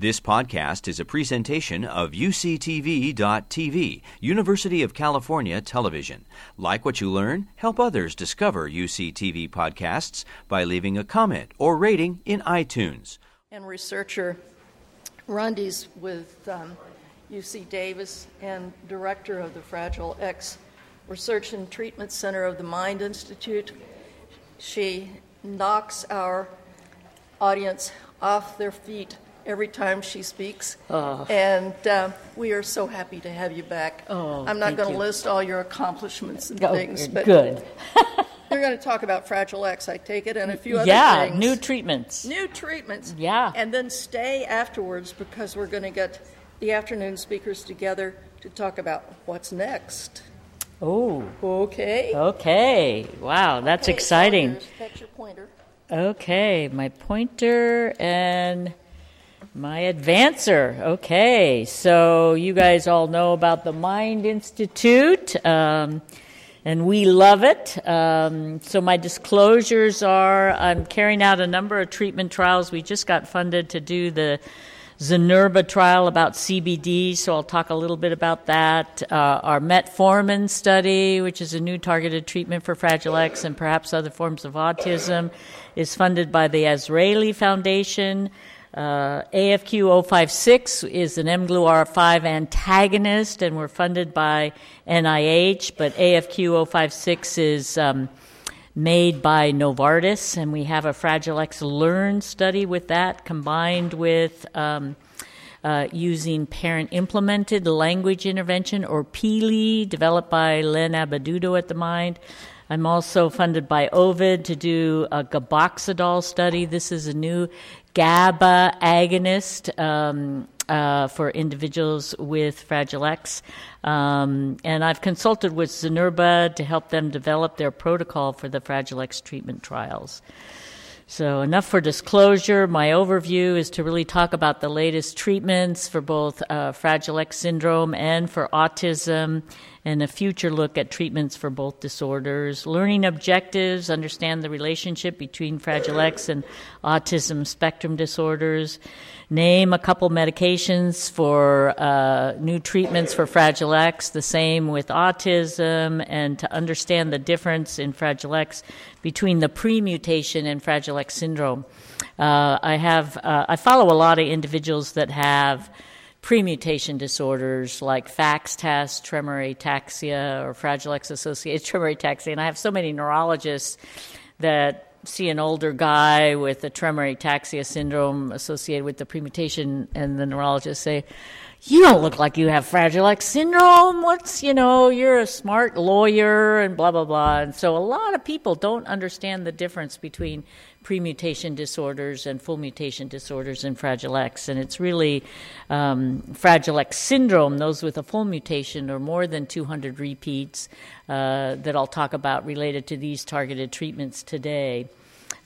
This podcast is a presentation of UCTV.tv, University of California Television. Like what you learn, help others discover UCTV podcasts by leaving a comment or rating in iTunes. And researcher Rundy's with um, UC Davis and director of the Fragile X Research and Treatment Center of the Mind Institute. She knocks our audience off their feet every time she speaks. Oh. And uh, we are so happy to have you back. Oh, I'm not going to list all your accomplishments and Oh, things, but good. we're going to talk about Fragile X, I take it, and a few other yeah, things. Yeah, new treatments. New treatments. Yeah. And then stay afterwards because we're going to get the afternoon speakers together to talk about what's next. Oh, Okay. okay. Wow, that's Okay, exciting. Saunders, That's your pointer. Okay, my pointer and my advancer. Okay, so you guys all know about the Mind Institute, um, and we love it. Um, so my disclosures are I'm carrying out a number of treatment trials. We just got funded to do the Zynerba trial about CBD, so I'll talk a little bit about that. Uh, our metformin study, which is a new targeted treatment for Fragile X and perhaps other forms of autism, is funded by the Israeli Foundation. Uh, AFQ 056 is an mGlu-R5 antagonist, and we're funded by NIH, but AFQ 056 is. Um, made by Novartis, and we have a Fragile X Learn study with that combined with um, uh, using parent implemented language intervention or PILI, developed by Len Abbeduto at the Mind. I'm also funded by Ovid to do a gaboxidol study. This is a new GABA agonist. Um, uh, for individuals with Fragile X. Um, and I've consulted with Zynerba to help them develop their protocol for the Fragile X treatment trials. So, enough for disclosure. My overview is to really talk about the latest treatments for both uh, Fragile X syndrome and for autism, and a future look at treatments for both disorders. Learning objectives, understand the relationship between Fragile X and autism spectrum disorders. Name a couple medications for uh, new treatments for Fragile X, the same with autism, and to understand the difference in Fragile X between the pre-mutation and Fragile X syndrome. Uh, I have uh, I follow a lot of individuals that have pre-mutation disorders like FXTAS, tremor ataxia, or Fragile X associated tremor ataxia, and I have so many neurologists that see an older guy with a tremor ataxia syndrome associated with the premutation, and the neurologist say, "You don't look like you have Fragile X syndrome. What's you know? You're a smart lawyer and blah blah blah." And so a lot of people don't understand the difference between premutation disorders and full mutation disorders in Fragile X, and it's really um, Fragile X syndrome. Those with a full mutation or more than 200 repeats uh, that I'll talk about related to these targeted treatments today.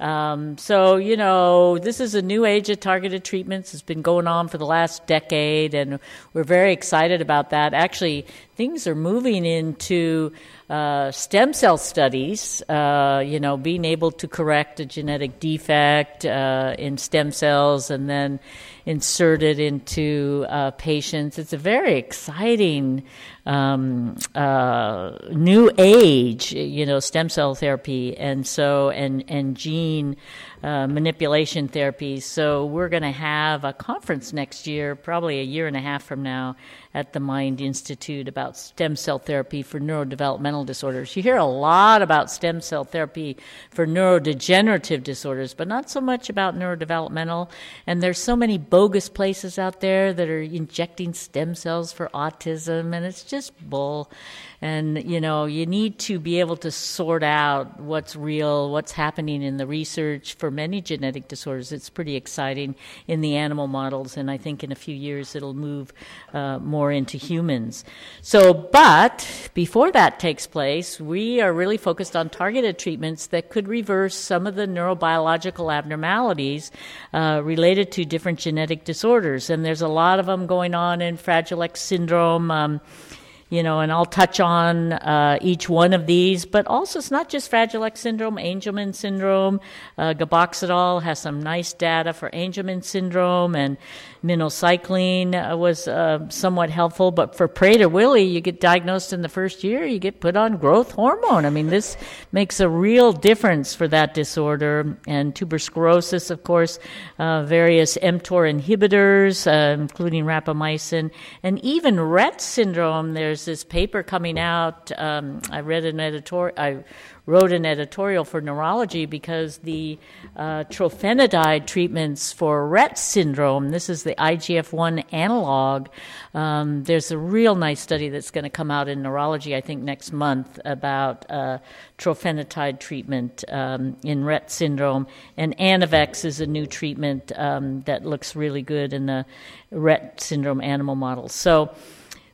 Um, so, you know, this is a new age of targeted treatments. It's been going on for the last decade, and we're very excited about that. Actually, things are moving into uh, stem cell studies, uh, you know, being able to correct a genetic defect uh, in stem cells and then insert it into uh, patients. It's a very exciting um, uh, new age, you know, stem cell therapy, and so and and gene uh, manipulation therapies. So we're going to have a conference next year, probably a year and a half from now, at the Mind Institute about stem cell therapy for neurodevelopmental disorders. You hear a lot about stem cell therapy for neurodegenerative disorders, but not so much about neurodevelopmental. And there's so many bogus places out there that are injecting stem cells for autism, and it's just bull. And you know, you need to be able to sort out what's real, what's happening in the research for many genetic disorders. It's pretty exciting in the animal models, and I think in a few years it'll move uh, more into humans. So, but before that takes place, we are really focused on targeted treatments that could reverse some of the neurobiological abnormalities uh, related to different genetic disorders. And there's a lot of them going on in Fragile X syndrome. Um, you know, and I'll touch on uh, each one of these, but also it's not just Fragile X syndrome, Angelman syndrome. Uh, has some nice data for Angelman syndrome, and minocycline uh, was uh, somewhat helpful, but for Prader-Willi, you get diagnosed in the first year, you get put on growth hormone. I mean, this makes a real difference for that disorder. And tuberous sclerosis, of course, uh, various mTOR inhibitors, uh, including rapamycin, and even Rett syndrome. There's this paper coming out. Um, I read an editorial. I wrote an editorial for neurology because the uh, treatments for Rett syndrome, this is the IGF 1 analog. Um, there's a real nice study that's going to come out in neurology, I think, next month about uh, treatment um, in Rett syndrome. And Anavex is a new treatment um, that looks really good in the Rett syndrome animal models. So,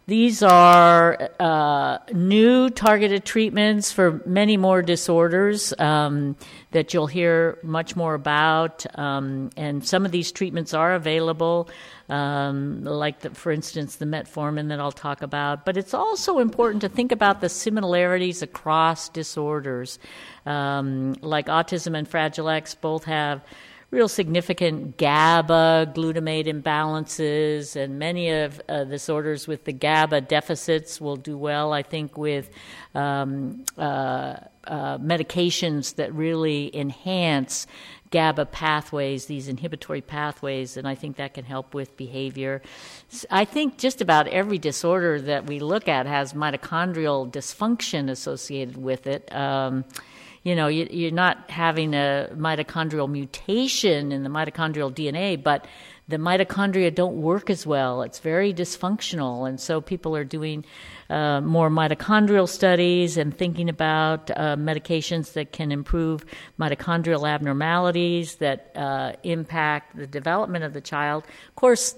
these are uh, new targeted treatments for many more disorders um, that you'll hear much more about. Um, and some of these treatments are available, um, like, the, for instance, the metformin that I'll talk about. But it's also important to think about the similarities across disorders. Um, like autism and Fragile X both have real significant GABA glutamate imbalances, and many of uh, disorders with the GABA deficits will do well, I think, with um, uh, uh, medications that really enhance GABA pathways, these inhibitory pathways, and I think that can help with behavior. I think just about every disorder that we look at has mitochondrial dysfunction associated with it. Um, you know, you, are not having a mitochondrial mutation in the mitochondrial DNA, but the mitochondria don't work as well. It's very dysfunctional. And so people are doing uh, more mitochondrial studies and thinking about uh, medications that can improve mitochondrial abnormalities that uh, impact the development of the child. Of course,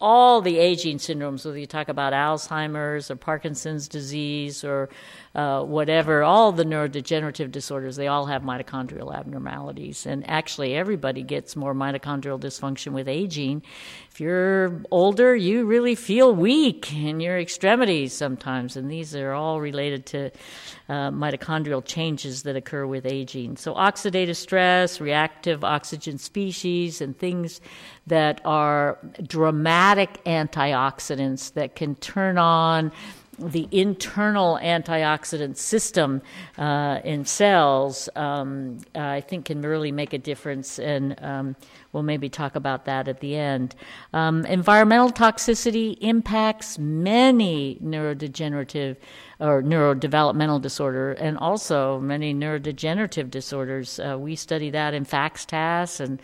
all the aging syndromes, whether you talk about Alzheimer's or Parkinson's disease or uh, whatever, all the neurodegenerative disorders, they all have mitochondrial abnormalities. And actually, everybody gets more mitochondrial dysfunction with aging. If you're older, you really feel weak in your extremities sometimes. And these are all related to uh, mitochondrial changes that occur with aging. So, oxidative stress, reactive oxygen species, and things that are dramatic antioxidants that can turn on the internal antioxidant system uh, in cells, um, I think, can really make a difference. And um, we'll maybe talk about that at the end. Um, environmental toxicity impacts many neurodegenerative or neurodevelopmental disorder and also many neurodegenerative disorders. Uh, we study that in FXTAS and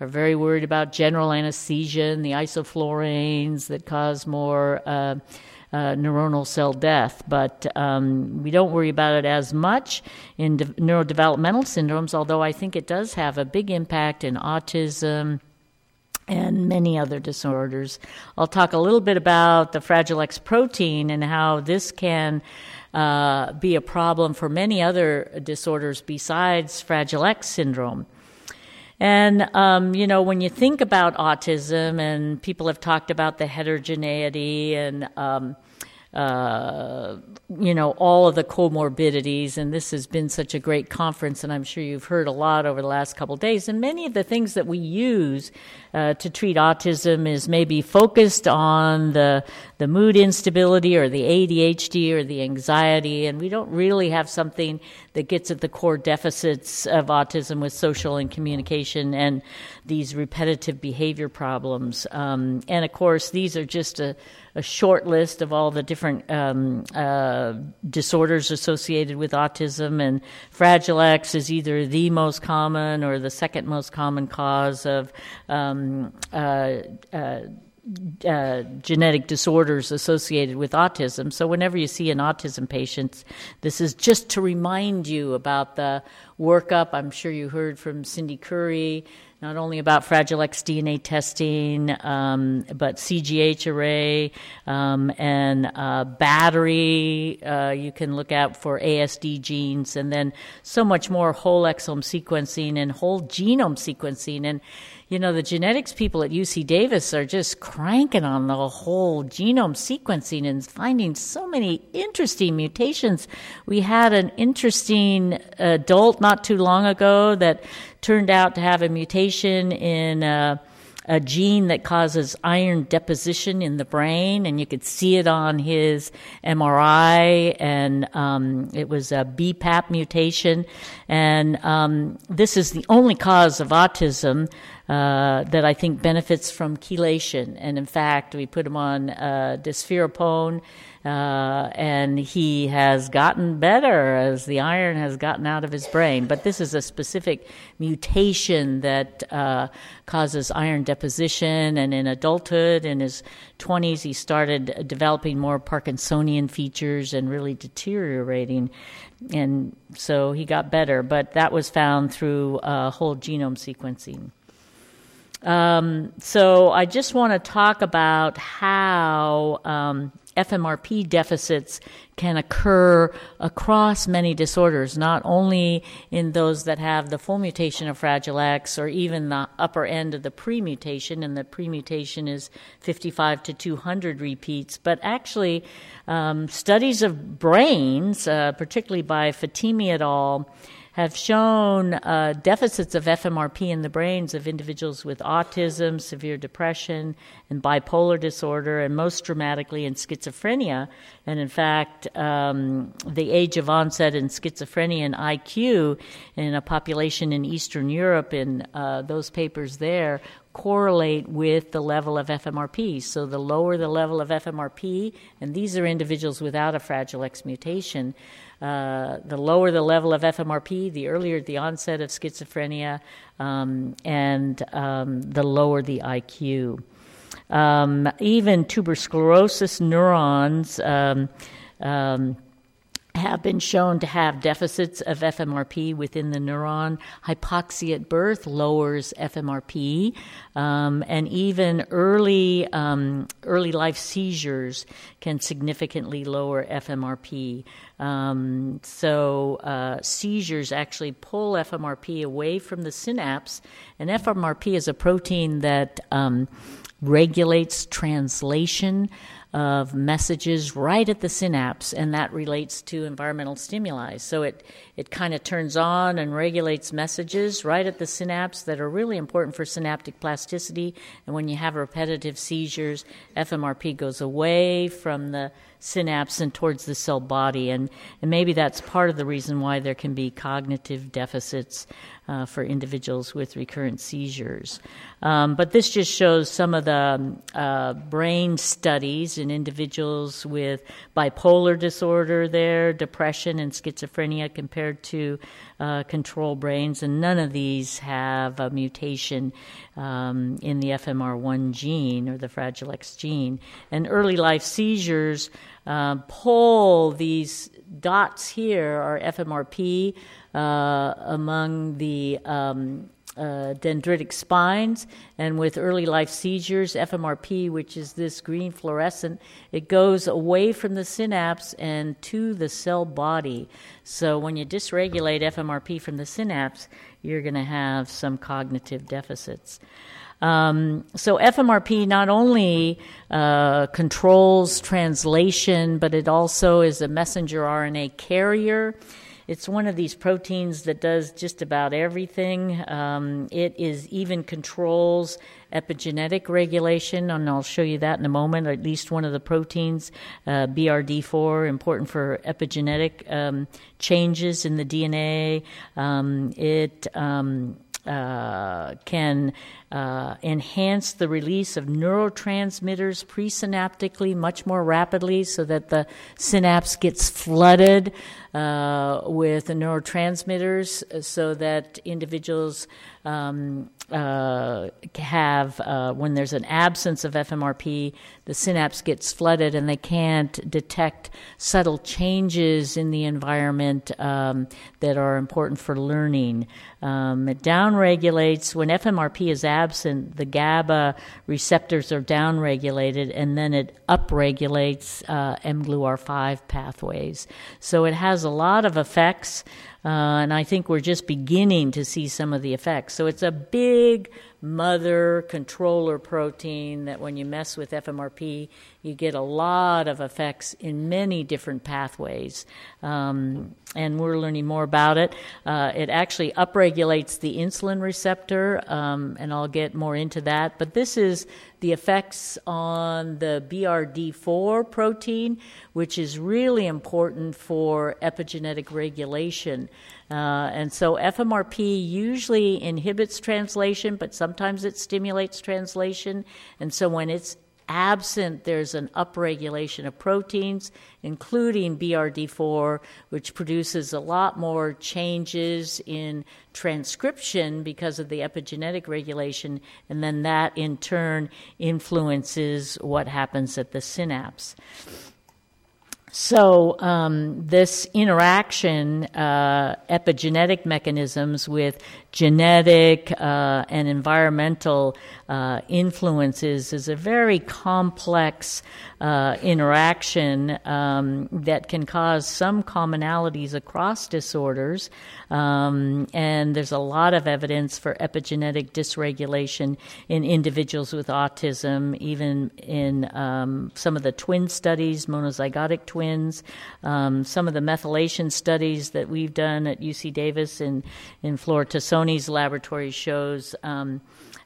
are very worried about general anesthesia and the isofluranes that cause more. Uh, uh, neuronal cell death, but um, we don't worry about it as much in de- neurodevelopmental syndromes, although I think it does have a big impact in autism and many other disorders. I'll talk a little bit about the Fragile X protein and how this can uh, be a problem for many other disorders besides Fragile X syndrome. And, um, you know, when you think about autism, and people have talked about the heterogeneity and, um, uh, you know, all of the comorbidities. And this has been such a great conference, and I'm sure you've heard a lot over the last couple days. And many of the things that we use uh, to treat autism is maybe focused on the the mood instability or the ADHD or the anxiety, and we don't really have something that gets at the core deficits of autism with social and communication and these repetitive behavior problems. Um, and of course, these are just a, a, short list of all the different um, uh, disorders associated with autism, and Fragile X is either the most common or the second most common cause of. Um, uh, uh, uh, genetic disorders associated with autism. So, whenever you see an autism patient, this is just to remind you about the workup. I'm sure you heard from Cindy Curry not only about Fragile X DNA testing, um, but CGH array um, and uh, battery. Uh, you can look out for ASD genes, and then so much more whole exome sequencing and whole genome sequencing. And you know, the genetics people at UC Davis are just cranking on the whole genome sequencing and finding so many interesting mutations. We had an interesting adult not too long ago that turned out to have a mutation in uh, a gene that causes iron deposition in the brain, and you could see it on his MRI, and um, it was a BPAN mutation. And um, this is the only cause of autism uh, that I think benefits from chelation. And in fact, we put him on uh, deferiprone uh, and he has gotten better as the iron has gotten out of his brain. But this is a specific mutation that uh, causes iron deposition, and in adulthood, in his 20s, he started developing more Parkinsonian features and really deteriorating. And so he got better, but that was found through uh, whole genome sequencing. Um, so I just want to talk about how um, FMRP deficits can occur across many disorders, not only in those that have the full mutation of Fragile X or even the upper end of the pre-mutation, and the pre-mutation is 55 to 200 repeats, but actually um, studies of brains, uh, particularly by Fatemi et al., have shown uh, deficits of FMRP in the brains of individuals with autism, severe depression, and bipolar disorder, and most dramatically in schizophrenia. And in fact, um, the age of onset in schizophrenia and IQ in a population in Eastern Europe, in uh, those papers there, correlate with the level of FMRP. So the lower the level of FMRP, and these are individuals without a Fragile X mutation, uh, the lower the level of FMRP, the earlier the onset of schizophrenia, um, and um, the lower the IQ. Um, even tuberous sclerosis neurons um, um, have been shown to have deficits of FMRP within the neuron. Hypoxia at birth lowers FMRP, um, and even early um, early life seizures can significantly lower FMRP. Um, so uh, seizures actually pull FMRP away from the synapse, and FMRP is a protein that um, regulates translation of messages right at the synapse, and that relates to environmental stimuli. So it, it kind of turns on and regulates messages right at the synapse that are really important for synaptic plasticity. And when you have repetitive seizures, FMRP goes away from the synapse and towards the cell body. And, and maybe that's part of the reason why there can be cognitive deficits uh, for individuals with recurrent seizures. Um, but this just shows some of the uh, brain studies in individuals with bipolar disorder, there, depression, and schizophrenia compared to uh, control brains. And none of these have a mutation um, in the FMR1 gene or the Fragile X gene. And early life seizures uh, pull these dots here are FMRP uh, among the um, uh, dendritic spines, and with early life seizures, FMRP, which is this green fluorescent, it goes away from the synapse and to the cell body. So when you dysregulate FMRP from the synapse, you're going to have some cognitive deficits. Um, so FMRP not only uh, controls translation, but it also is a messenger RNA carrier. It's one of these proteins that does just about everything. Um, it is even controls epigenetic regulation, and I'll show you that in a moment. At least one of the proteins, uh, BRD4, important for epigenetic um, changes in the DNA. Um, it um, uh, can uh, enhance the release of neurotransmitters presynaptically much more rapidly so that the synapse gets flooded uh, with neurotransmitters so that individuals um, uh, have, uh, when there's an absence of FMRP, the synapse gets flooded and they can't detect subtle changes in the environment um, that are important for learning. Um, it downregulates, when FMRP is absent, the GABA receptors are downregulated and then it upregulates uh, mGluR5 pathways. So it has a lot of effects Uh, and I think we're just beginning to see some of the effects. So it's a big mother controller protein that when you mess with FMRP, you get a lot of effects in many different pathways. Um, and we're learning more about it. Uh, it actually upregulates the insulin receptor, um, and I'll get more into that. But this is the effects on the BRD4 protein, which is really important for epigenetic regulation. Uh, and so FMRP usually inhibits translation, but sometimes it stimulates translation. And so when it's absent, there's an upregulation of proteins, including BRD4, which produces a lot more changes in transcription because of the epigenetic regulation, and then that in turn influences what happens at the synapse. So, um, this interaction, uh, epigenetic mechanisms with genetic uh, and environmental uh, influences is a very complex uh, interaction um, that can cause some commonalities across disorders. Um, and there's a lot of evidence for epigenetic dysregulation in individuals with autism, even in um, some of the twin studies, monozygotic twins, um, some of the methylation studies that we've done at UC Davis in, in Flor Laboratory shows. Um,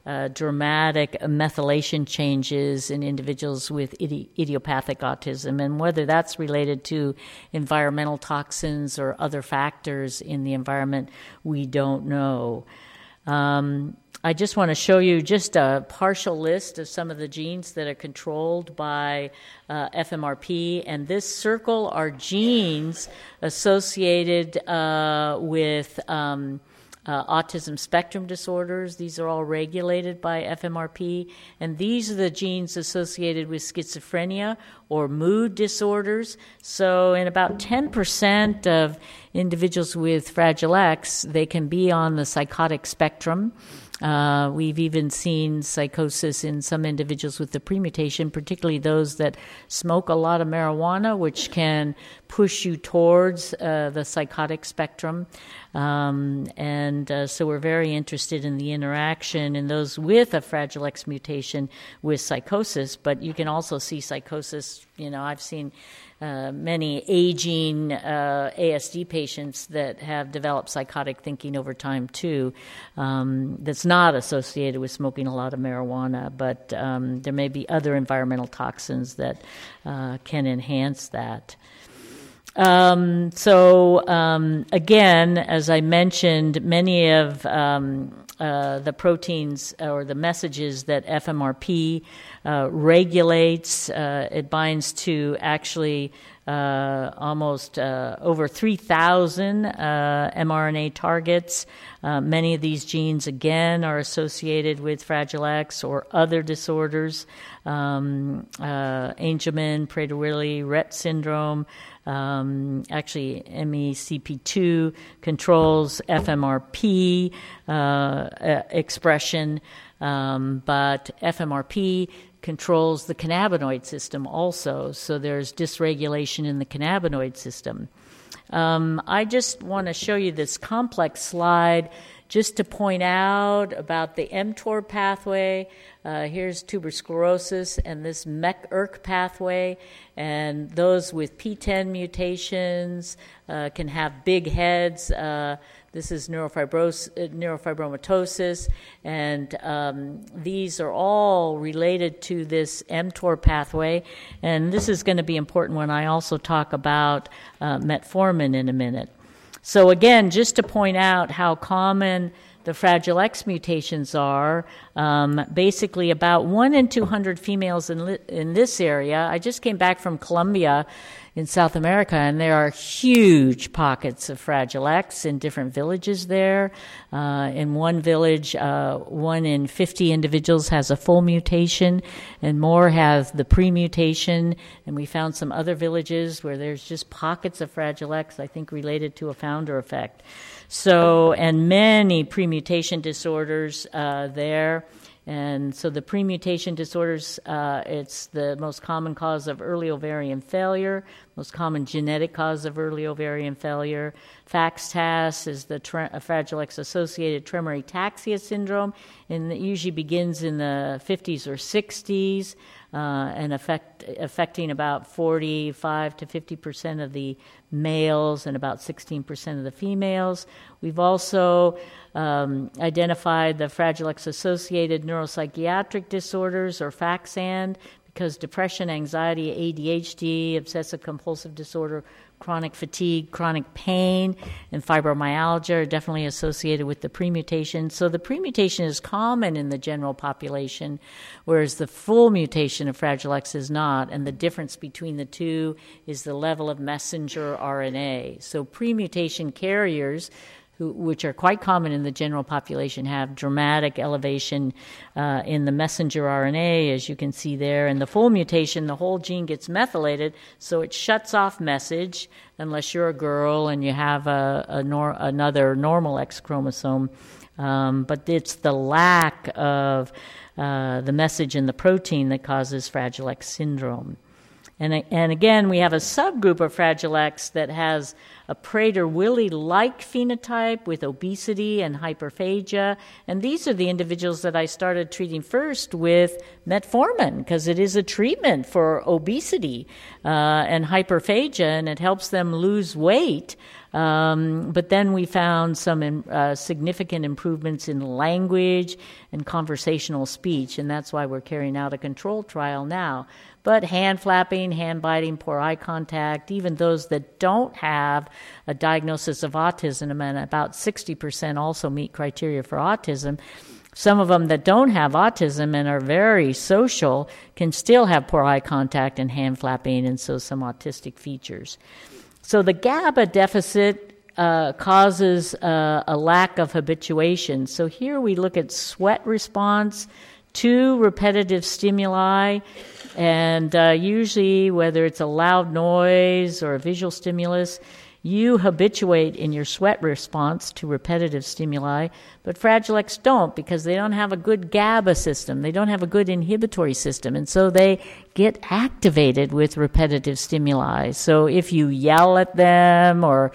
uh, dramatic methylation changes in individuals with idi- idiopathic autism, and whether that's related to environmental toxins or other factors in the environment, we don't know. Um, I just want to show you just a partial list of some of the genes that are controlled by uh, FMRP. And this circle are genes associated uh, with um, uh, autism spectrum disorders. These are all regulated by FMRP. And these are the genes associated with schizophrenia or mood disorders. So, in about 10% of individuals with Fragile X, they can be on the psychotic spectrum. Uh, we've even seen psychosis in some individuals with the premutation, particularly those that smoke a lot of marijuana, which can push you towards uh, the psychotic spectrum. Um, and uh, so we're very interested in the interaction in those with a Fragile X mutation with psychosis, but you can also see psychosis. You know, I've seen uh, many aging uh, ASD patients that have developed psychotic thinking over time too. Um, that's not associated with smoking a lot of marijuana, but um, there may be other environmental toxins that uh, can enhance that. Um, so um, again, as I mentioned, many of um, uh, the proteins or the messages that FMRP uh, regulates. Uh, it binds to actually uh, almost uh, over 3,000 uh, mRNA targets. many of these genes, again, are associated with Fragile X or other disorders. Um, Angelman, Prader-Willi, Rett syndrome. Um, actually, MECP2 controls FMRP uh, expression, um, but FMRP controls the cannabinoid system also. So there's dysregulation in the cannabinoid system. Um, I just want to show you this complex slide just to point out about the mTOR pathway. Uh, here's sclerosis and this MEK-ERK pathway, and those with PTEN mutations uh, can have big heads. Uh, this is uh, neurofibromatosis, and um, these are all related to this mTOR pathway. And this is going to be important when I also talk about uh, metformin in a minute. So, again, just to point out how common the Fragile X mutations are. Um, basically, about one in 200 females in, li- in this area. I just came back from Colombia in South America, and there are huge pockets of Fragile X in different villages there. Uh, in one village, uh, one in 50 individuals has a full mutation, and more have the pre-mutation. And we found some other villages where there's just pockets of Fragile X, I think related to a founder effect. So, and many premutation disorders uh, there. And so the premutation disorders, uh, it's the most common cause of early ovarian failure, most common genetic cause of early ovarian failure. FXTAS is the tre- Fragile X associated tremor ataxia syndrome, and it usually begins in the 50s or 60s uh, and affect, affecting about 45 to 50 percent of the males and about 16 percent of the females. We've also um, identified the Fragile X associated neuropsychiatric disorders or FXAND because depression, anxiety, ADHD, obsessive compulsive disorder, chronic fatigue, chronic pain, and fibromyalgia are definitely associated with the premutation. So the premutation is common in the general population, whereas the full mutation of Fragile X is not. And the difference between the two is the level of messenger RNA. So premutation carriers which are quite common in the general population, have dramatic elevation uh, in the messenger RNA, as you can see there. And the full mutation, the whole gene gets methylated, so it shuts off message unless you're a girl and you have a, a nor- another normal X chromosome. Um, but it's the lack of uh, the message in the protein that causes Fragile X syndrome. And, and again, we have a subgroup of Fragile X that has a Prader-Willi like phenotype with obesity and hyperphagia. And these are the individuals that I started treating first with metformin because it is a treatment for obesity uh, and hyperphagia, and it helps them lose weight. Um, but then we found some uh, significant improvements in language and conversational speech, and that's why we're carrying out a control trial now. But hand flapping, hand biting, poor eye contact, even those that don't have a diagnosis of autism, and about 60% also meet criteria for autism. Some of them that don't have autism and are very social can still have poor eye contact and hand flapping, and so some autistic features. So the GABA deficit uh, causes uh, a lack of habituation. So here we look at sweat response to repetitive stimuli, and uh, usually, whether it's a loud noise or a visual stimulus, you habituate in your sweat response to repetitive stimuli, but Fragile X don't because they don't have a good GABA system. They don't have a good inhibitory system. And so they get activated with repetitive stimuli. So if you yell at them or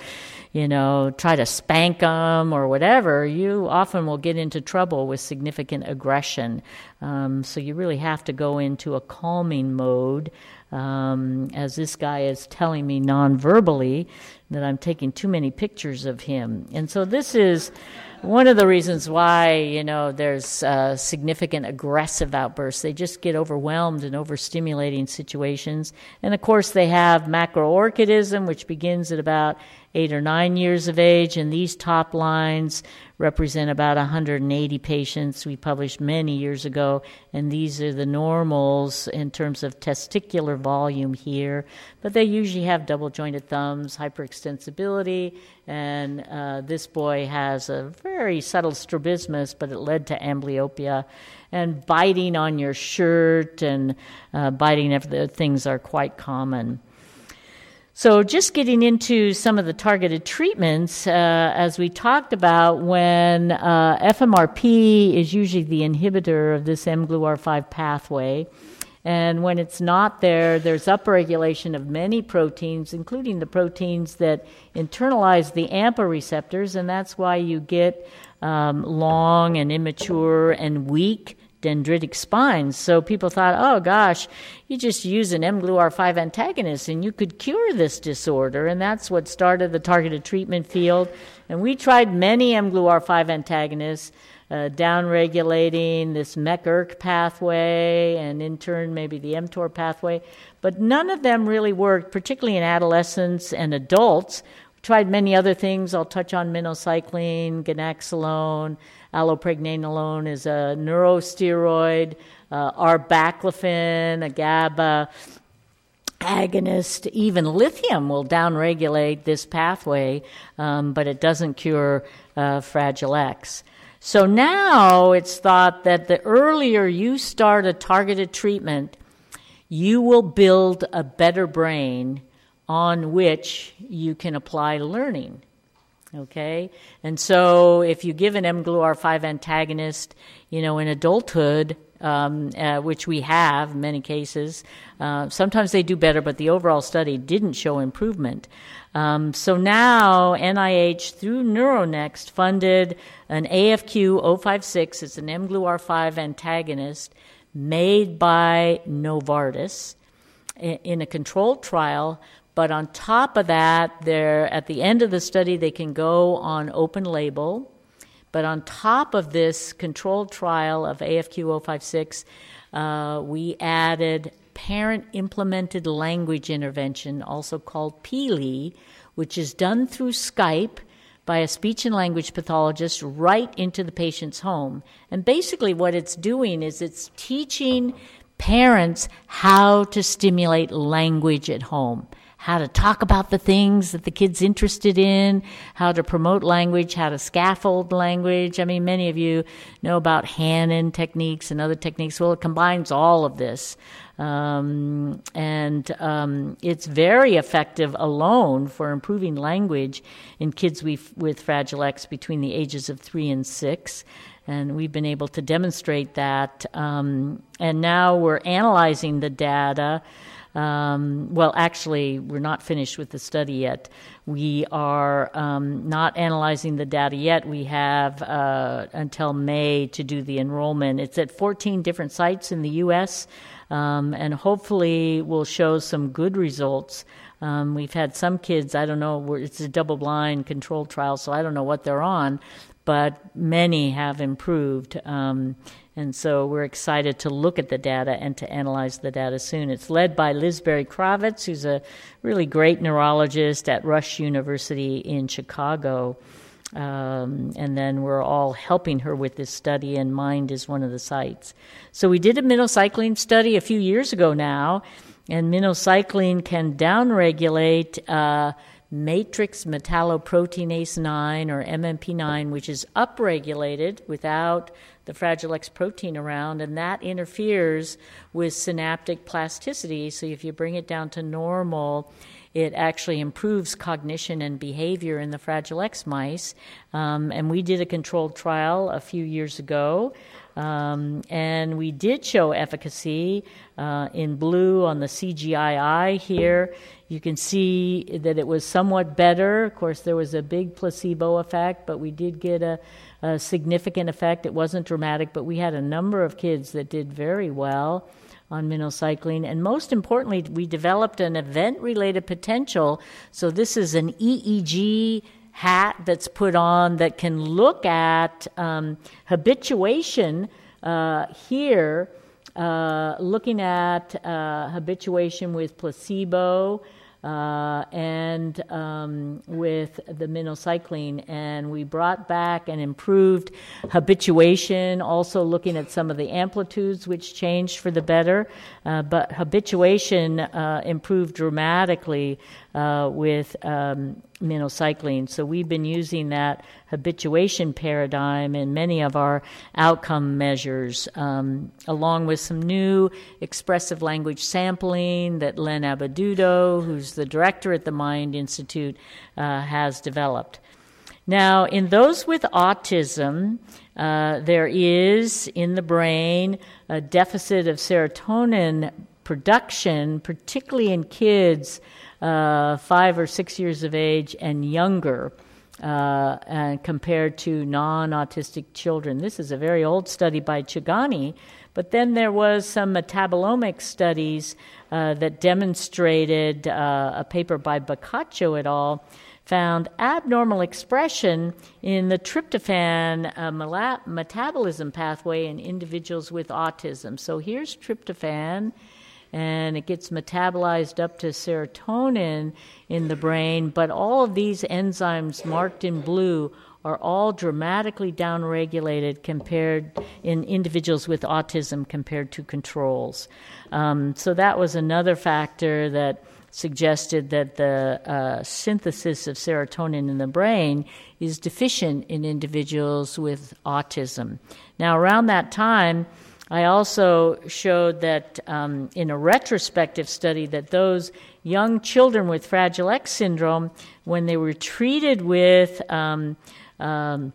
you know, try to spank them or whatever, you often will get into trouble with significant aggression. Um, so you really have to go into a calming mode um, as this guy is telling me non-verbally that I'm taking too many pictures of him. And so this is one of the reasons why, you know, there's uh, significant aggressive outbursts. They just get overwhelmed in overstimulating situations. And of course, they have macroorchidism, which begins at about eight or nine years of age, and these top lines represent about 180 patients we published many years ago, and these are the normals in terms of testicular volume here. But they usually have double jointed thumbs, hyperextensibility, and uh, this boy has a very subtle strabismus, but it led to amblyopia. And biting on your shirt and uh, biting other things are quite common. So, just getting into some of the targeted treatments, uh, as we talked about, when uh, FMRP is usually the inhibitor of this mGluR5 pathway, and when it's not there, there's upregulation of many proteins, including the proteins that internalize the AMPA receptors, and that's why you get um, long and immature and weak dendritic spines. So people thought, oh gosh, you just use an mGluR5 antagonist and you could cure this disorder. And that's what started the targeted treatment field. And we tried many mGluR5 antagonists. Uh, downregulating this MEK-ERK pathway and in turn maybe the mTOR pathway, but none of them really worked, particularly in adolescents and adults. We tried many other things. I'll touch on minocycline, ganaxolone, Allopregnanolone is a neurosteroid, uh, arbaclofen, a GABA agonist, even lithium will downregulate this pathway, um, but it doesn't cure uh, Fragile X. So now it's thought that the earlier you start a targeted treatment, you will build a better brain on which you can apply learning. Okay? And so if you give an mGluR5 antagonist, you know, in adulthood, um, uh, which we have in many cases, uh, sometimes they do better, but the overall study didn't show improvement. Um, so now NIH through Neuronext funded an AFQ 056. It's an mGluR5 antagonist made by Novartis in a controlled trial but on top of that, they're, at the end of the study, they can go on open label. But on top of this controlled trial of AFQ 056, uh, we added parent implemented language intervention, also called PILI, which is done through Skype by a speech and language pathologist right into the patient's home. And basically, what it's doing is it's teaching parents how to stimulate language at home how to talk about the things that the kid's interested in, how to promote language, how to scaffold language. I mean, many of you know about Hanen techniques and other techniques. Well, it combines all of this. Um, and um, it's very effective alone for improving language in kids with Fragile X between the ages of three and six. And we've been able to demonstrate that. Um, and now we're analyzing the data um, well, actually, we're not finished with the study yet. We are um, not analyzing the data yet. We have uh, until May to do the enrollment. It's at 14 different sites in the U.S., um, and hopefully, we'll show some good results. Um, we've had some kids, I don't know, it's a double blind controlled trial, so I don't know what they're on, but many have improved. Um, and so we're excited to look at the data and to analyze the data soon. It's led by Liz Berry Kravis, who's a really great neurologist at Rush University in Chicago. Um, and then we're all helping her with this study, and Mind is one of the sites. So we did a minocycline study a few years ago now, and minocycline can downregulate uh, matrix metalloproteinase 9 or MMP9, which is upregulated without the Fragile X protein around, and that interferes with synaptic plasticity. So if you bring it down to normal, it actually improves cognition and behavior in the Fragile X mice. Um, and we did a controlled trial a few years ago. Um, and we did show efficacy uh, in blue on the CGI here. You can see that it was somewhat better. Of course, there was a big placebo effect, but we did get a, a significant effect. It wasn't dramatic, but we had a number of kids that did very well on minocycline. And most importantly, we developed an event related potential. So, this is an EEG hat that's put on that can look at um, habituation uh, here, uh, looking at uh, habituation with placebo uh, and um, with the minocycline. And we brought back and improved habituation, also looking at some of the amplitudes which changed for the better. Uh, but habituation uh, improved dramatically with um, minocycline. So we've been using that habituation paradigm in many of our outcome measures, um, along with some new expressive language sampling that Len Abbeduto, who's the director at the Mind Institute, uh, has developed. Now, in those with autism, uh, there is in the brain a deficit of serotonin production, particularly in kids uh, five or six years of age and younger. Uh, and compared to non-autistic children. This is a very old study by Chugani, but then there was some metabolomic studies uh, that demonstrated uh, a paper by Boccuto et al. found abnormal expression in the tryptophan uh, metabolism pathway in individuals with autism. So here's tryptophan and it gets metabolized up to serotonin in the brain. But all of these enzymes marked in blue are all dramatically downregulated compared in individuals with autism compared to controls. Um, so that was another factor that suggested that the uh, synthesis of serotonin in the brain is deficient in individuals with autism. Now, around that time, I also showed that um, in a retrospective study that those young children with Fragile X syndrome, when they were treated with um, um,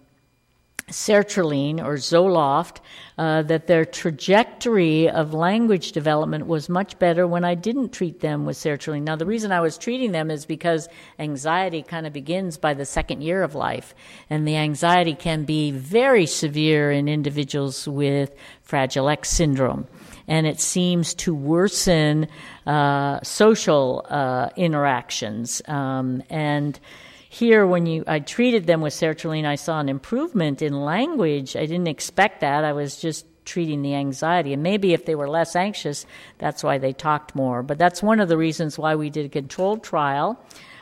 sertraline or Zoloft, uh, that their trajectory of language development was much better when I didn't treat them with sertraline. Now, the reason I was treating them is because anxiety kind of begins by the second year of life, and the anxiety can be very severe in individuals with Fragile X syndrome. And it seems to worsen uh, social uh, interactions. Um, and here, when you I treated them with sertraline, I saw an improvement in language. I didn't expect that. I was just treating the anxiety. And maybe if they were less anxious, that's why they talked more. But that's one of the reasons why we did a controlled trial.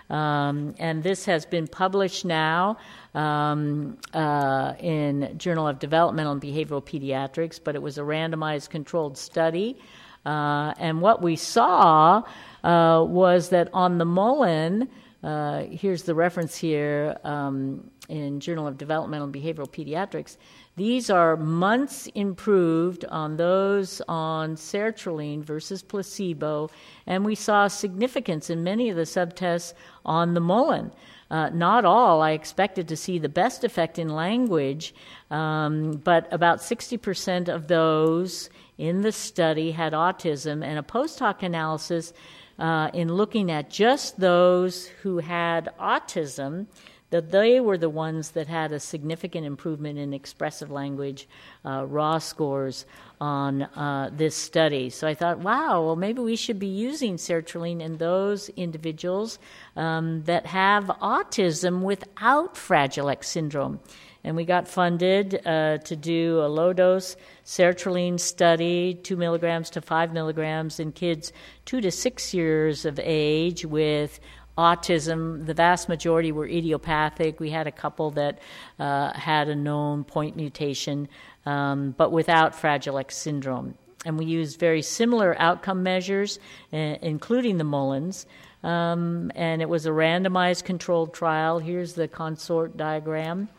Um, and this has been published now um, uh, in Journal of Developmental and Behavioral Pediatrics, but it was a randomized controlled study. Uh, and what we saw uh, was that on the Mullen, uh, here's the reference here um, in Journal of Developmental and Behavioral Pediatrics. These are months improved on those on sertraline versus placebo, and we saw significance in many of the subtests on the Mullen. Uh, not all. I expected to see the best effect in language, um, but about 60% of those in the study had autism, and a post hoc analysis uh, in looking at just those who had autism, that they were the ones that had a significant improvement in expressive language uh, raw scores on uh, this study. So I thought, wow, well, maybe we should be using sertraline in those individuals um, that have autism without Fragile X syndrome and we got funded uh, to do a low dose sertraline study, two milligrams to five milligrams in kids two to six years of age with autism. The vast majority were idiopathic. We had a couple that uh, had a known point mutation, um, but without Fragile X syndrome. And we used very similar outcome measures, uh, including the Mullens. Um, and it was a randomized controlled trial. Here's the consort diagram.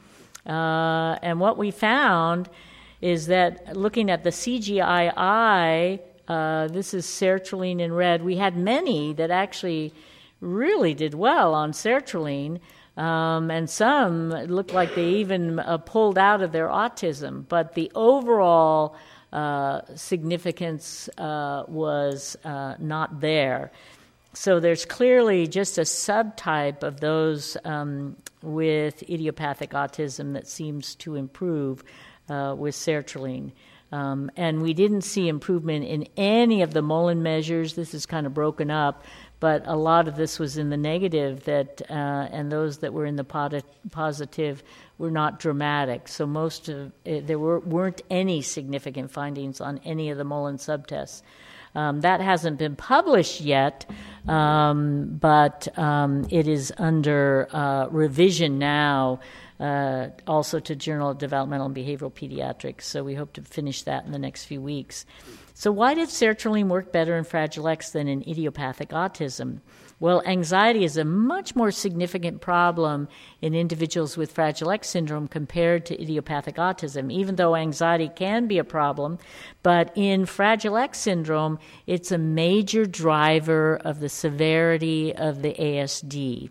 Uh, and what we found is that looking at the CGI-I, uh, this is sertraline in red, we had many that actually really did well on sertraline. Um, and some looked like they even uh, pulled out of their autism. But the overall uh, significance uh, was uh, not there. So there's clearly just a subtype of those um, with idiopathic autism that seems to improve uh, with sertraline. Um, and we didn't see improvement in any of the Mullen measures. This is kind of broken up, but a lot of this was in the negative. That uh, and those that were in the positive were not dramatic. So most of uh, there were, weren't any significant findings on any of the Mullen subtests. Um, that hasn't been published yet, um, but um, it is under uh, revision now, uh, also to Journal of Developmental and Behavioral Pediatrics. So we hope to finish that in the next few weeks. So, why did sertraline work better in Fragile X than in idiopathic autism? Well, anxiety is a much more significant problem in individuals with Fragile X syndrome compared to idiopathic autism, even though anxiety can be a problem. But in Fragile X syndrome, it's a major driver of the severity of the ASD.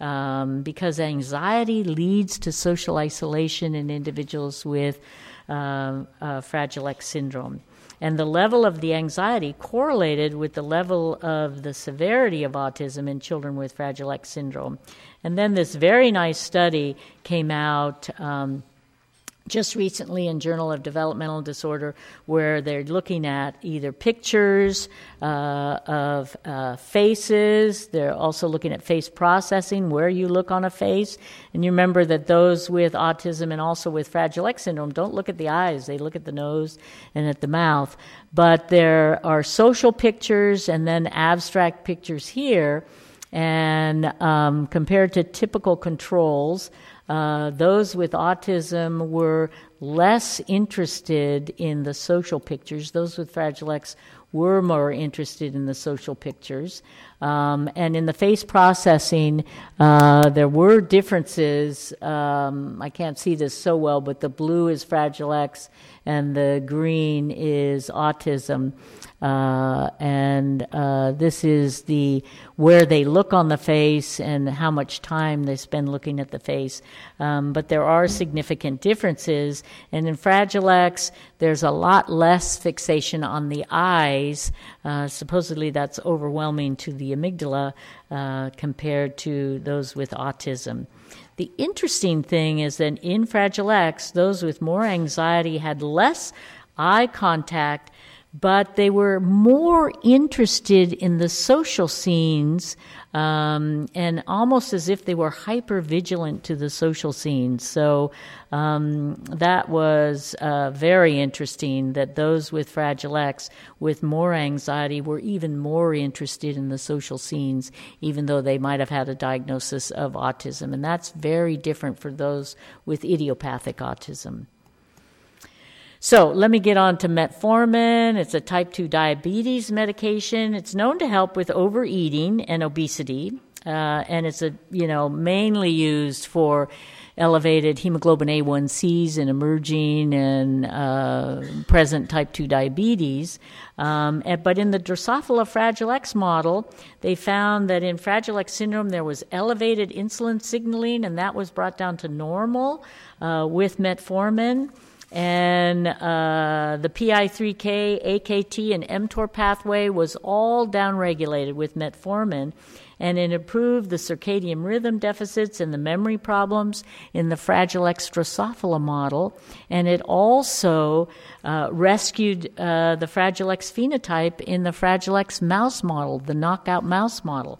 Um, because anxiety leads to social isolation in individuals with uh, uh, Fragile X syndrome and the level of the anxiety correlated with the level of the severity of autism in children with Fragile X syndrome. And then this very nice study came out. Um, just recently in Journal of Developmental Disorder, where they're looking at either pictures uh, of uh, faces. They're also looking at face processing, where you look on a face. And you remember that those with autism and also with Fragile X syndrome don't look at the eyes; they look at the nose and at the mouth. But there are social pictures and then abstract pictures here. And um, compared to typical controls, uh, those with autism were less interested in the social pictures. Those with Fragile X were more interested in the social pictures. Um, and in the face processing, uh, there were differences. Um, I can't see this so well, but the blue is Fragile X and the green is autism. Uh, and uh, this is the where they look on the face and how much time they spend looking at the face. Um, but there are significant differences, and in Fragile X, there's a lot less fixation on the eyes. Uh, supposedly, that's overwhelming to the amygdala uh, compared to those with autism. The interesting thing is that in Fragile X, those with more anxiety had less eye contact but they were more interested in the social scenes um, and almost as if they were hyper vigilant to the social scenes. So um, that was uh, very interesting that those with Fragile X with more anxiety were even more interested in the social scenes, even though they might have had a diagnosis of autism. And that's very different for those with idiopathic autism. So let me get on to metformin. It's a type 2 diabetes medication. It's known to help with overeating and obesity. Uh, and it's a you know mainly used for elevated hemoglobin A1Cs in emerging and uh, present type 2 diabetes. Um, and, but in the Drosophila Fragile X model, they found that in Fragile X syndrome there was elevated insulin signaling, and that was brought down to normal uh, with metformin and uh, the PI3K, AKT, and mTOR pathway was all downregulated with metformin, and it improved the circadian rhythm deficits and the memory problems in the Fragile X Drosophila model, and it also uh, rescued uh, the Fragile X phenotype in the Fragile X mouse model, the knockout mouse model.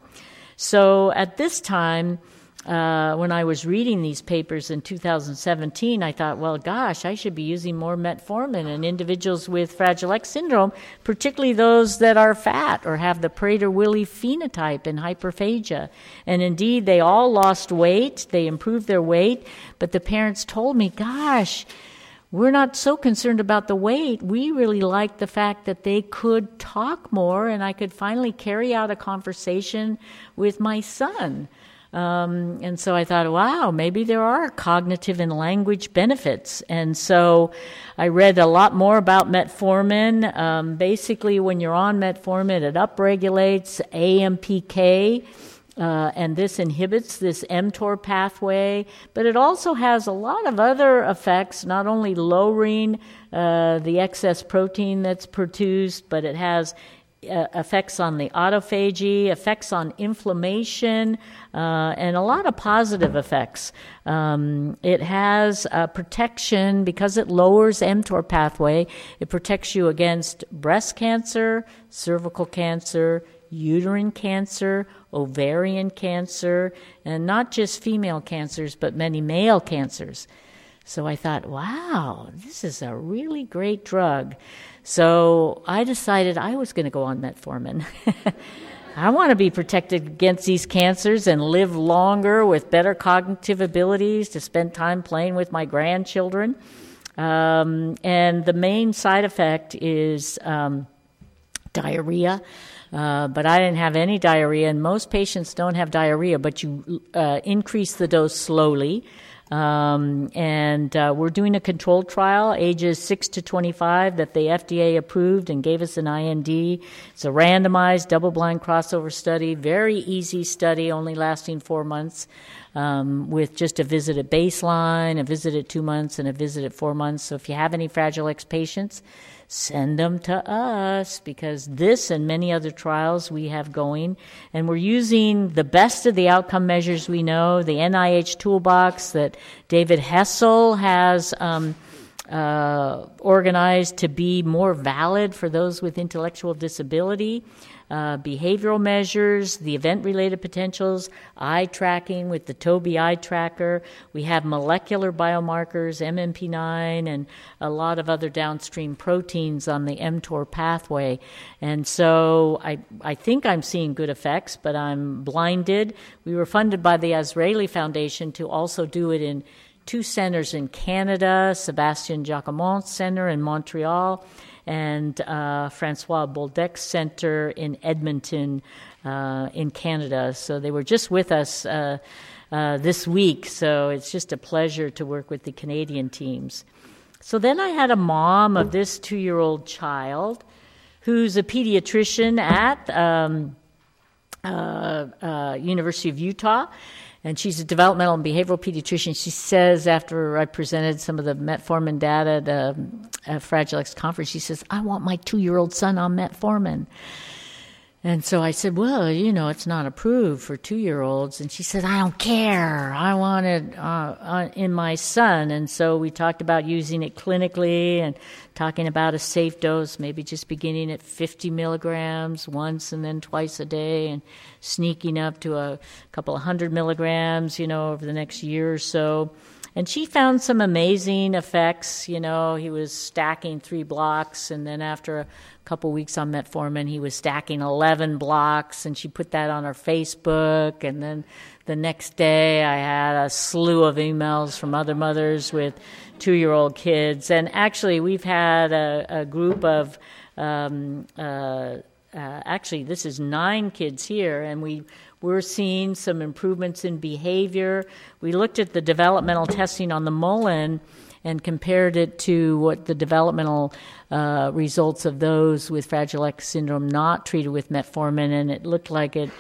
So at this time, uh, when I was reading these papers in 2017, I thought, well, gosh, I should be using more metformin in individuals with Fragile X syndrome, particularly those that are fat or have the Prader-Willi phenotype and hyperphagia. And indeed, they all lost weight, they improved their weight, but the parents told me, gosh, we're not so concerned about the weight. We really liked the fact that they could talk more and I could finally carry out a conversation with my son. Um, and so I thought, wow, maybe there are cognitive and language benefits. And so I read a lot more about metformin. Um, basically, when you're on metformin, it upregulates AMPK. Uh, and this inhibits this mTOR pathway, but it also has a lot of other effects, not only lowering uh, the excess protein that's produced, but it has uh, effects on the autophagy, effects on inflammation, uh, and a lot of positive effects. Um, it has protection because it lowers mTOR pathway. It protects you against breast cancer, cervical cancer, uterine cancer, ovarian cancer, and not just female cancers, but many male cancers. So I thought, wow, this is a really great drug. So I decided I was going to go on metformin. I want to be protected against these cancers and live longer with better cognitive abilities to spend time playing with my grandchildren. Um, and the main side effect is um, diarrhea. Uh, but I didn't have any diarrhea, and most patients don't have diarrhea, but you uh, increase the dose slowly. Um, and uh, we're doing a controlled trial, ages 6 to 25, that the FDA approved and gave us an IND. It's a randomized, double blind crossover study, very easy study, only lasting four months, um, with just a visit at baseline, a visit at two months, and a visit at four months. So if you have any Fragile X patients, send them to us because this and many other trials we have going. And we're using the best of the outcome measures we know, the NIH toolbox that David Hessl has. Um, uh, organized to be more valid for those with intellectual disability uh, behavioral measures, the event related potentials, eye tracking with the Tobii eye tracker. We have molecular biomarkers, MMP9, and a lot of other downstream proteins on the mTOR pathway. And so I, I think I'm seeing good effects, but I'm blinded. We were funded by the Israeli Foundation to also do it in two centers in Canada, Sebastian Jacquemont Center in Montreal, and uh, Francois Bolduc Center in Edmonton, uh, in Canada. So they were just with us uh, uh, this week. So it's just a pleasure to work with the Canadian teams. so then I had a mom of this two year old child who's a pediatrician at um, uh, uh, University of Utah. And she's a developmental and behavioral pediatrician. She says, after I presented some of the metformin data at, um, a Fragile X conference, she says, I want my two year old son on metformin. And so I said, Well, you know, it's not approved for two year olds. And she said, I don't care. I want it uh, uh, in my son. And so we talked about using it clinically and talking about a safe dose, maybe just beginning at 50 milligrams once and then twice a day and sneaking up to a couple of hundred milligrams, you know, over the next year or so. And she found some amazing effects. You know, he was stacking three blocks, and then after a couple weeks on metformin, he was stacking 11 blocks, and she put that on her Facebook. And then the next day, I had a slew of emails from other mothers with two year old kids. And actually, we've had a, a group of um, uh, uh, actually, this is nine kids here, and we we're seeing some improvements in behavior. We looked at the developmental testing on the Mullen and compared it to what the developmental uh, results of those with Fragile X syndrome not treated with metformin, and it looked like it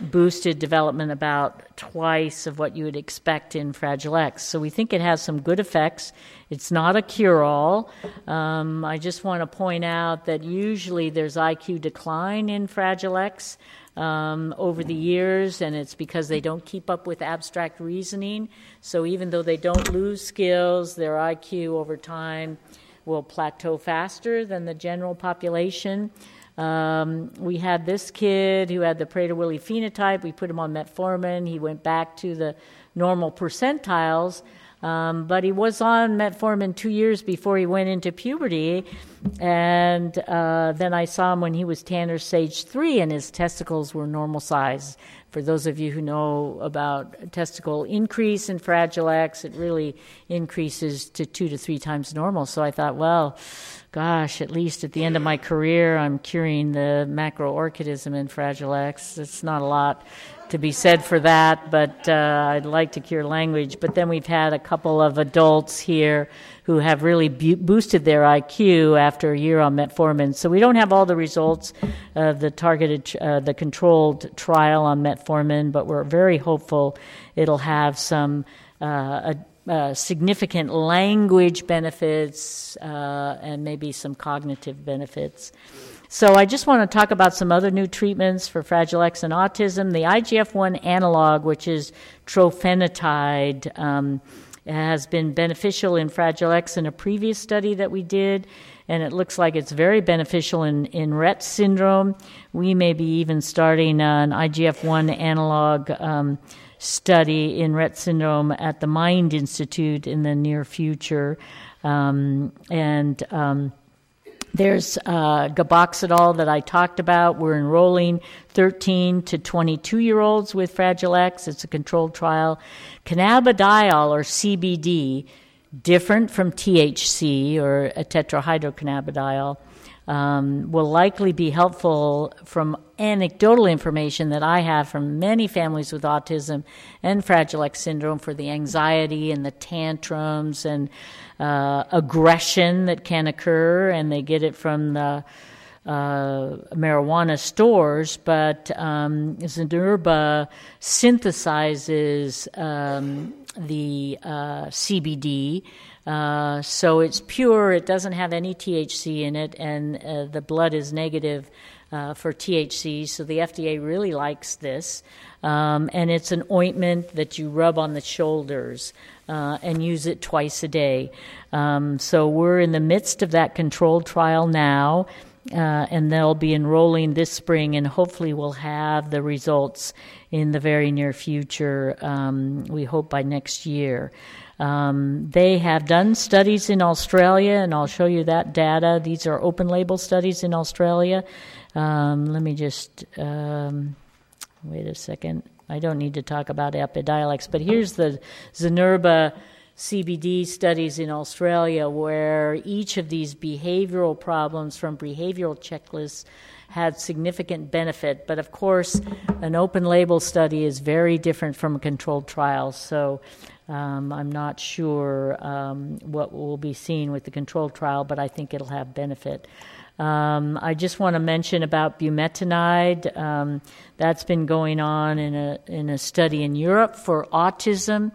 boosted development about twice of what you would expect in Fragile X. So we think it has some good effects. It's not a cure all. Um, I just want to point out that usually there's IQ decline in Fragile X um, over the years, and it's because they don't keep up with abstract reasoning. So even though they don't lose skills, their IQ over time will plateau faster than the general population. Um, we had this kid who had the Prader-Willi phenotype. We put him on metformin. He went back to the normal percentiles. Um, but he was on metformin two years before he went into puberty. And uh, then I saw him when he was Tanner stage three, and his testicles were normal size. For those of you who know about testicle increase in Fragile X, it really increases to two to three times normal. So I thought, well, gosh, at least at the end of my career, I'm curing the macroorchidism in Fragile X. It's not a lot to be said for that, but uh, I'd like to cure language. But then we've had a couple of adults here who have really bu- boosted their IQ after a year on metformin. So we don't have all the results of the targeted, uh, the controlled trial on metformin, but we're very hopeful it'll have some uh, uh, significant language benefits uh, and maybe some cognitive benefits. So I just want to talk about some other new treatments for Fragile X and autism. The IGF-1 analog, which is trofinetide, um, has been beneficial in Fragile X in a previous study that we did, and it looks like it's very beneficial in, in Rett syndrome. We may be even starting an IGF-1 analog um, study in Rett syndrome at the Mind Institute in the near future. Um, and um, there's uh, Gaboxidol that I talked about. We're enrolling 13 to 22 year olds with Fragile X. It's a controlled trial. Cannabidiol or CBD, different from THC or a tetrahydrocannabidiol, um, will likely be helpful from anecdotal information that I have from many families with autism and Fragile X syndrome for the anxiety and the tantrums and uh, aggression that can occur, and they get it from the uh, marijuana stores, but um, synthesizes um, the uh, CBD. Uh, so it's pure, it doesn't have any THC in it, and uh, the blood is negative uh, for THC, so the FDA really likes this. Um, and it's an ointment that you rub on the shoulders uh, and use it twice a day. Um, so we're in the midst of that controlled trial now. Uh, and they'll be enrolling this spring, and hopefully, we'll have the results in the very near future. Um, we hope by next year. Um, they have done studies in Australia, and I'll show you that data. These are open label studies in Australia. Um, let me just um, wait a second. I don't need to talk about Epidiolex, but here's the Zynerba CBD studies in Australia where each of these behavioral problems from behavioral checklists had significant benefit. But of course, an open label study is very different from a controlled trial. So um, I'm not sure um, what will be seen with the controlled trial, but I think it'll have benefit. Um, I just want to mention about bumetanide. Um, that's been going on in a in a study in Europe for autism.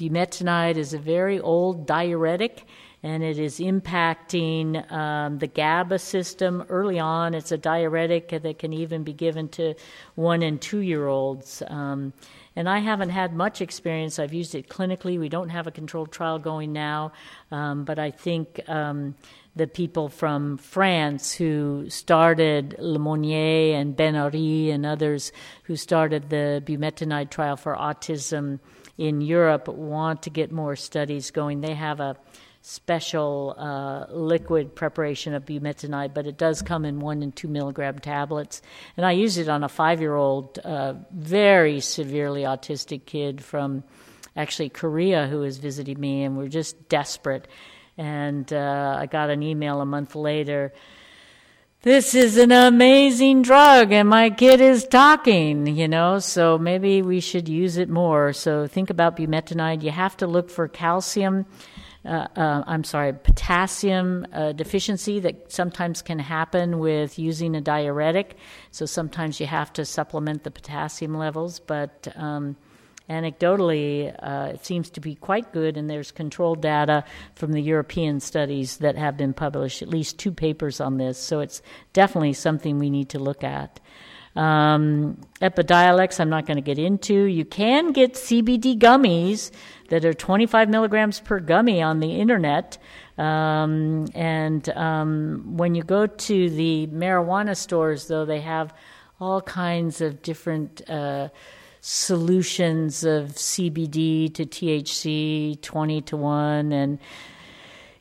Bumetanide is a very old diuretic, and it is impacting um, the GABA system early on. It's a diuretic that can even be given to one and two year olds. Um, and I haven't had much experience. I've used it clinically. We don't have a controlled trial going now, um, but I think um, the people from France who started Lemonnier and Ben-Ari and others who started the bumetanide trial for autism in Europe want to get more studies going. They have a special uh, liquid preparation of bumetanide, but it does come in one and two milligram tablets. And I use it on a five year old, uh, very severely autistic kid from actually Korea who was visiting me, and we're just desperate. And uh, I got an email a month later. This is an amazing drug, and my kid is talking, you know, so maybe we should use it more. So think about bumetanide. You have to look for calcium. Uh, uh, I'm sorry, potassium uh, deficiency that sometimes can happen with using a diuretic. So sometimes you have to supplement the potassium levels, but um, anecdotally, uh, it seems to be quite good, and there's controlled data from the European studies that have been published, at least two papers on this, so it's definitely something we need to look at. Um, Epidiolex, I'm not going to get into. You can get CBD gummies that are 25 milligrams per gummy on the internet. Um, and um, when you go to the marijuana stores, though, they have all kinds of different. Uh, solutions of CBD to THC 20 to 1 and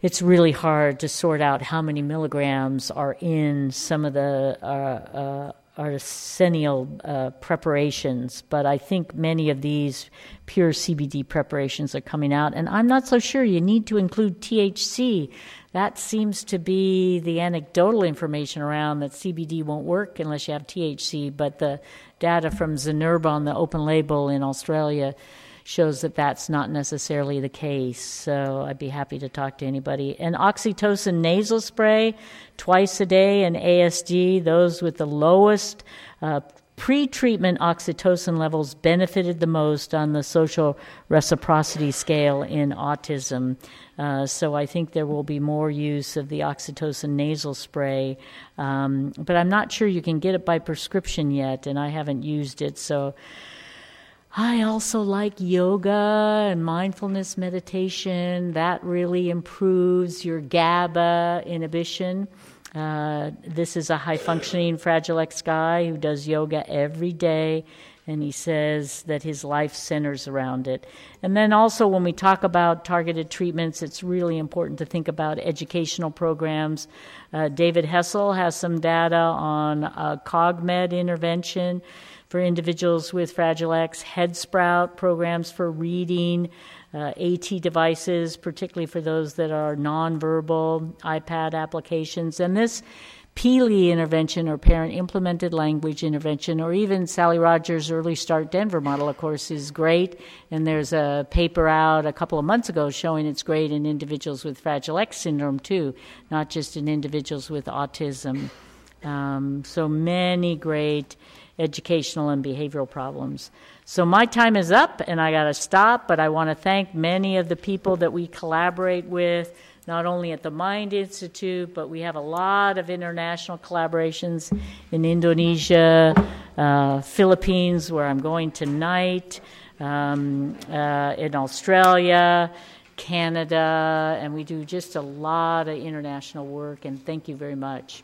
it's really hard to sort out how many milligrams are in some of the uh, uh, artisanal uh, preparations, but I think many of these pure CBD preparations are coming out, and I'm not so sure you need to include THC. That seems to be the anecdotal information around that CBD won't work unless you have THC, but the data from Zynerba on the open label in Australia shows that that's not necessarily the case. So I'd be happy to talk to anybody. And oxytocin nasal spray twice a day and ASD, those with the lowest uh, pre-treatment oxytocin levels benefited the most on the social reciprocity scale in autism. Uh, so I think there will be more use of the oxytocin nasal spray, um, but I'm not sure you can get it by prescription yet, and I haven't used it. So I also like yoga and mindfulness meditation. That really improves your GABA inhibition. Uh, this is a high functioning Fragile X guy who does yoga every day, and he says that his life centers around it. And then also, when we talk about targeted treatments, it's really important to think about educational programs. Uh, David Hessl has some data on uh, CogMed intervention for individuals with Fragile X, Head Sprout programs for reading uh, AT devices, particularly for those that are nonverbal, iPad applications, and this PILI intervention or parent implemented language intervention, or even Sally Rogers' Early Start Denver model, of course, is great. And there's a paper out a couple of months ago showing it's great in individuals with Fragile X syndrome, too, not just in individuals with autism. Um, so many great educational and behavioral problems. So my time is up and I got to stop, but I want to thank many of the people that we collaborate with, not only at the Mind Institute, but we have a lot of international collaborations in Indonesia, uh, Philippines, where I'm going tonight, um, uh, in Australia. Canada, and we do just a lot of international work, and thank you very much.